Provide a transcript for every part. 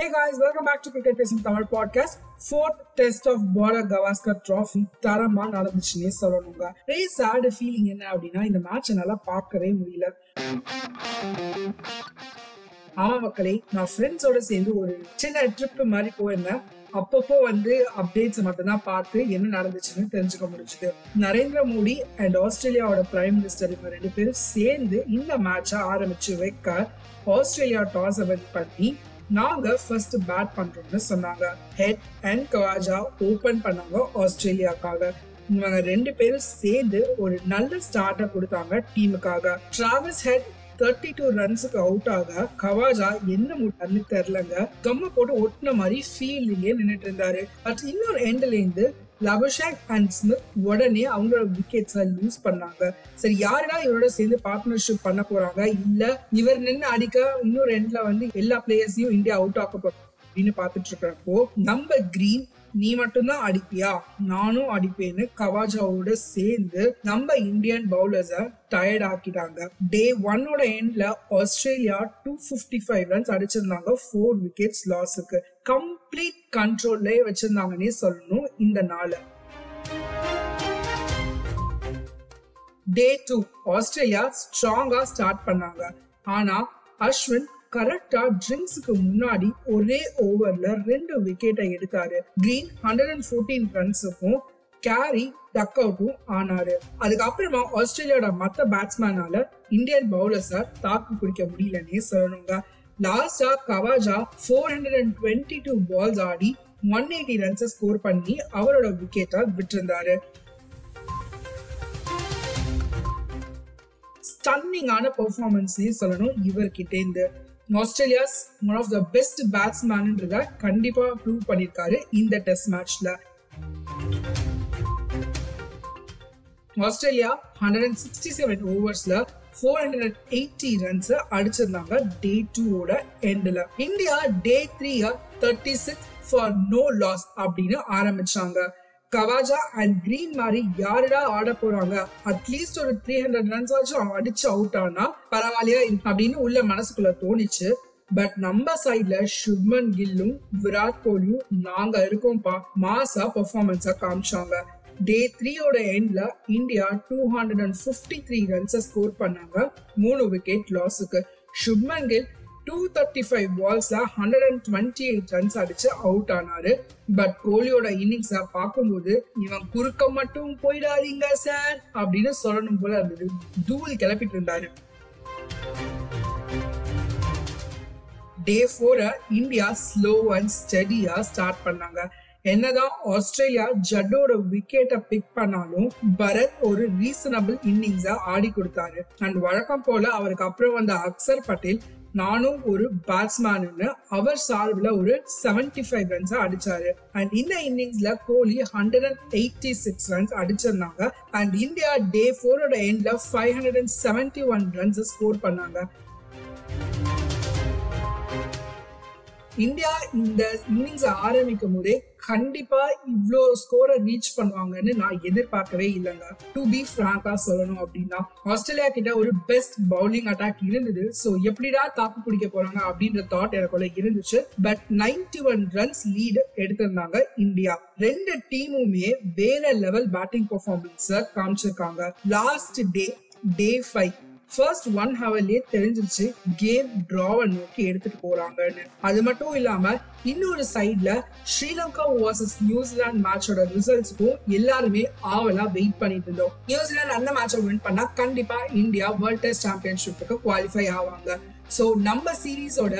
Hey guys welcome back to cricket பேசும் Tamil podcast fourth test of Border Gavaskar trophy தரமா நடந்துச்சுன்னே சொல்லணுங்க. ரே சேடு feeling என்ன அப்படின்னா இந்த மேட்ச் என்னால பார்க்கவே முடியல. ஆமா மக்களே நான் ஃப்ரெண்ட்ஸோட சேர்ந்து ஒரு சின்ன ட்ரிப் மாதிரி போயிருந்தேன். அப்பப்போ வந்து அப்டேட்ஸ் மட்டும்தான் பார்த்து என்ன நடந்துச்சுன்னு தெரிஞ்சுக்க முடிச்சுது நரேந்திர மோடி அண்ட் ஆஸ்திரேலியாவோட பிரைம் மினிஸ்டர் இவங்க ரெண்டு பேரும் சேர்ந்து இந்த மேட்சை ஆரம்பிச்சு வைக்க ஆஸ்திரேலியா டாஸ் வின் பண்ணி நாங்க ஃபர்ஸ்ட் பேட் பண்றோம்னு சொன்னாங்க. ஹெட் அண்ட் கவாஜா ஓபன் பண்ணாங்க ஆஸ்திரேலியாக்காக இவங்க ரெண்டு பேரும் சேர்ந்து ஒரு நல்ல ஸ்டார்ட்டை கொடுத்தாங்க டீமுக்காக டிராவல்ஸ் ஹெட் தேர்ட்டி டூ ரன்ஸுக்கு அவுட் ஆக கவாஜா என்ன முட்டான்னு தெரிலங்க கம்ம போட்டு ஒட்டின மாதிரி ஃபீல்டிங்கே நின்றுட்டு இருந்தாரு. பட் இன்னொரு எண்ட்ல இருந்து லபஷாக் அண்ட் ஸ்மித் உடனே அவங்களோட விக்கெட்ஸை லூஸ் பண்ணாங்க. சரி யாரெல்லாம் இவரோட சேர்ந்து பார்ட்னர்ஷிப் பண்ண போறாங்க? இல்ல இவர் நின்று அடிக்க இன்னொரு எண்ட்ல வந்து எல்லா பிளேயர்ஸையும் இந்தியா அவுட் ஆக்க போறோம் அப்படின்னு பாத்துட்டு இருக்கிறப்போ நம்ம கிரீன் நீ மட்டும்தான் அடிப்பியா? நானும் அடிப்பேன்னு கவாஜாவோட சேர்ந்து நம்ம இந்தியன் பவுலர்ஸ டயர்ட் ஆக்கிட்டாங்க. டே ஒன்னோட எண்ட்ல Australia two fifty five runs அடிச்சிருந்தாங்க four wickets லாஸுக்கு கம்ப்ளீட் கண்ட்ரோல்லே வச்சிருந்தாங்கன்னே சொல்லணும் இந்த நாளை. டே டூ ஆஸ்திரேலியா ஸ்ட்ராங்கா ஸ்டார்ட் பண்ணாங்க. ஆனா அஸ்வின் கரெக்டா ட்ரிங்க்ஸுக்கு முன்னாடி ஒரே ஓவர்ல ரெண்டு விக்கெட்டை எடுத்தாரு. கிரீன் ஹண்ட்ரட் அண்ட் ஃபோர்டீன் ரன்ஸுக்கும் கேரி டக் அவுட்டும் ஆனாரு. அதுக்கப்புறமா ஆஸ்திரேலியாவோட மற்ற பேட்ஸ்மேனால இந்தியன் பவுலர்ஸ தாக்கு பிடிக்க முடியலன்னே சொல்லணுங்க. லாஸ்டா Khawaja four hundred and twenty two balls Aadi one eighty ரன்ஸை ஸ்கோர் பண்ணி அவரோட விக்கெட்டை விட்டிருந்தாரு. ஸ்டன்னிங்கான பெர்ஃபார்மன்ஸ்னே சொல்லணும் இவர்கிட்டேருந்து Australia's one of the best பேட்ஸ்மேன்ன்றத கண்டிப்பா ப்ரூவ் பண்ணியிருக்காரு இந்த டெஸ்ட் மேட்ச்ல Australia hundred and sixty seven ஓவர்ஸ்ல four hundred and eighty runs அடிச்சிருந்தாங்க day டூவோட எண்ட்ல India day three thirty six for no loss அப்படின்னு ஆரம்பிச்சாங்க. கவாஜா அண்ட் கிரீன் மாதிரி யாருடா ஆட போறாங்க? அட்லீஸ்ட் ஒரு த்ரீ ஹண்ட்ரட் ரன்ஸ் ஆச்சும் அடிச்சு அவுட் ஆனா பரவாயில்லையா அப்படின்னு உள்ள மனசுக்குள்ள தோணிச்சு. பட் நம்ம சைட்ல சுப்மன் கில்லும் விராட் கோலியும் நாங்க இருக்கோம்ப்பா. மாசா பெர்ஃபார்மன்ஸா காமிச்சாங்க. டே த்ரீயோட எண்ட்ல India two hundred and fifty three ரன்ஸை score பண்ணாங்க. மூணு wicket லாஸுக்கு Shubman Gill two thirty five பால்ஸ்ல hundred and twenty eight runs அடிச்சு அவுட் ஆனாரு. பட் கோலியோட இன்னிங்ஸ பார்க்கும்போது இவன் குறுக்க மட்டும் போயிடாதீங்க சார் அப்படின்னு சொல்லணும் போல இருந்தது. தூள் கிளப்பிட்டு இருந்தாரு. Day four India slow and ஸ்டடியா start பண்ணாங்க. என்னதான் ஆஸ்திரேலியா ஜட்டோட விக்கெட்டை பிக் பண்ணாலும் பரத் ஒரு ரீசனபிள் இன்னிங்ஸா ஆடி கொடுத்தாரு. அண்ட் வழக்கம் போல அவருக்கு அப்புறம் வந்த அக்சர் பட்டேல் நானும் ஒரு பேட்ஸ்மேனு அவர் சார்பில் ஒரு செவன்டி ஃபைவ் ரன்ஸை அடிச்சாரு. அண்ட் இந்த இன்னிங்ஸ்ல Kohli hundred and eighty six runs அடிச்சிருந்தாங்க and India day ஃபோரோட எண்ட்ல five hundred and seventy one runs score பண்ணாங்க. இந்தியா இந்த இன்னிங்ஸ் ஆரம்பிக்கும் போதே கண்டிப்பா இவ்வளோ ஸ்கோரை ரீச் பண்ணுவாங்கன்னு நான் எதிர்பார்க்கவே இல்லைங்க. டு பி ஃப்ராங்கா சொல்லணும் அப்படின்னா ஆஸ்திரேலியா கிட்ட ஒரு பெஸ்ட் பவுலிங் அட்டாக் இருந்தது. ஸோ எப்படிடா தாக்கு பிடிக்க போறாங்க அப்படின்ற தாட் எனக்குள்ள இருந்துச்சு. But ninety one runs lead எடுத்திருந்தாங்க இந்தியா. ரெண்டு டீமுமே வேற லெவல் பேட்டிங் பர்ஃபார்மன்ஸ் காமிச்சிருக்காங்க. Last day day five first one ஹவர்லயே தெரிஞ்சிருச்சு. கேம் டிராவை நோக்கி எடுத்துட்டு போறாங்கன்னு. அது மட்டும் இல்லாம இன்னொரு சைட்ல ஸ்ரீலங்கா வர்சஸ் நியூசிலாந்து மேட்சோட ரிசல்ட்ஸ்க்கும் எல்லாருமே ஆவலா வெயிட் பண்ணிட்டு இருந்தோம். நியூசிலாந்து அந்த மேட்சை வின் பண்ணா கண்டிப்பா இந்தியா வேர்ல்ட் டெஸ்ட் சாம்பியன்ஷிப்புக்கு குவாலிஃபை ஆவாங்க. ஸோ நம்ம சீரீஸோட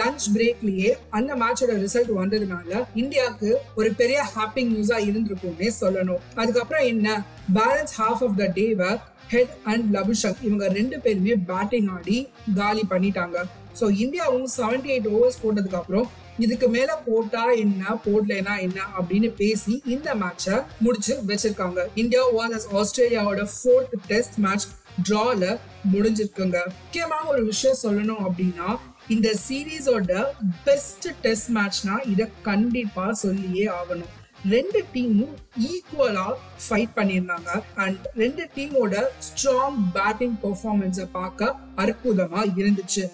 லஞ்ச் பிரேக்லயே அந்த மேட்சோட ரிசல்ட் வந்ததுனால இந்தியாவுக்கு ஒரு பெரிய ஹாப்பி நியூஸா இருந்திருக்கும்னே சொல்லணும். அதுக்கப்புறம் என்ன? பேலன்ஸ் ஹாஃப் ஆஃப் த டேவை ஹெட் அண்ட் லபுஷக் இவங்க ரெண்டு பேருமே பேட்டிங் ஆடி காலி பண்ணிட்டாங்க. ஸோ இந்தியாவும் செவன்டி எயிட் ஓவர்ஸ் போட்டதுக்கு அப்புறம் இதுக்கு மேல போட்டா என்ன போடலனா என்ன அப்படின்னு பேசி இந்த மேட்சை முடிச்சு வச்சிருக்காங்க. இந்தியா வாஸ் ஆஸ்திரேலியாவோட ஃபோர்த் டெஸ்ட் மேட்ச் டிரால முடிஞ்சிருக்குங்க. முக்கியமான ஒரு விஷயம் சொல்லணும் அப்படின்னா இந்த சீரீஸோட பெஸ்ட் டெஸ்ட் மேட்ச்னா இதை கண்டிப்பா சொல்லியே ஆகணும். ரெண்டு டீமும் ஈக்குவலா ஃபைட் பண்ணியிருந்தாங்க. அண்ட் ரெண்டு டீமோட ஸ்ட்ராங் பேட்டிங் பெர்ஃபார்மன்ஸை பார்க்க அற்புதமா இருந்துச்சு.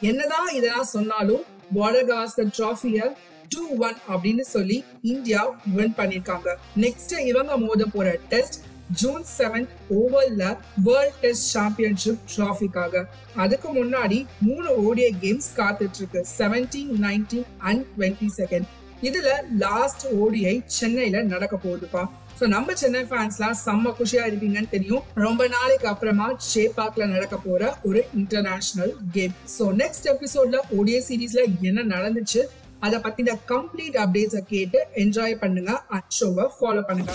என்னதான் இதெல்லாம் சொன்னாலும் பார்டர் காஸ்கர் ட்ராஃபிய டூ ஒன் அப்படின்னு சொல்லி இந்தியா வின் பண்ணிருக்காங்க நெக்ஸ்ட் இவங்க மோத போற டெஸ்ட் ஜூன் செவன்த் ஓவர்ல வேர்ல்ட் டெஸ்ட் சாம்பியன்ஷிப் டிராஃபிக்காக அதுக்கு முன்னாடி மூணு ஓடிய கேம்ஸ் காத்துட்டு இருக்கு seventeen nineteen and twenty second இதுல லாஸ்ட் ஓடிஐ சென்னையில நடக்க போகுதுப்பா. ஸோ நம்ம சென்னை ஃபேன்ஸ்லாம் செம்ம குஷியா இருப்பீங்கன்னு தெரியும். ரொம்ப நாளைக்கு அப்புறமா ஷேபாக்ல நடக்க போற ஒரு இன்டர்நேஷனல் கேம் ஸோ நெக்ஸ்ட் எபிசோட்ல ஓடிய சீரீஸ்ல என்ன நடந்துச்சு அதை பத்தின கம்ப்ளீட் அப்டேட்ஸை கேட்டு என்ஜாய் பண்ணுங்க. அட் ஷோவை ஃபாலோ பண்ணுங்க.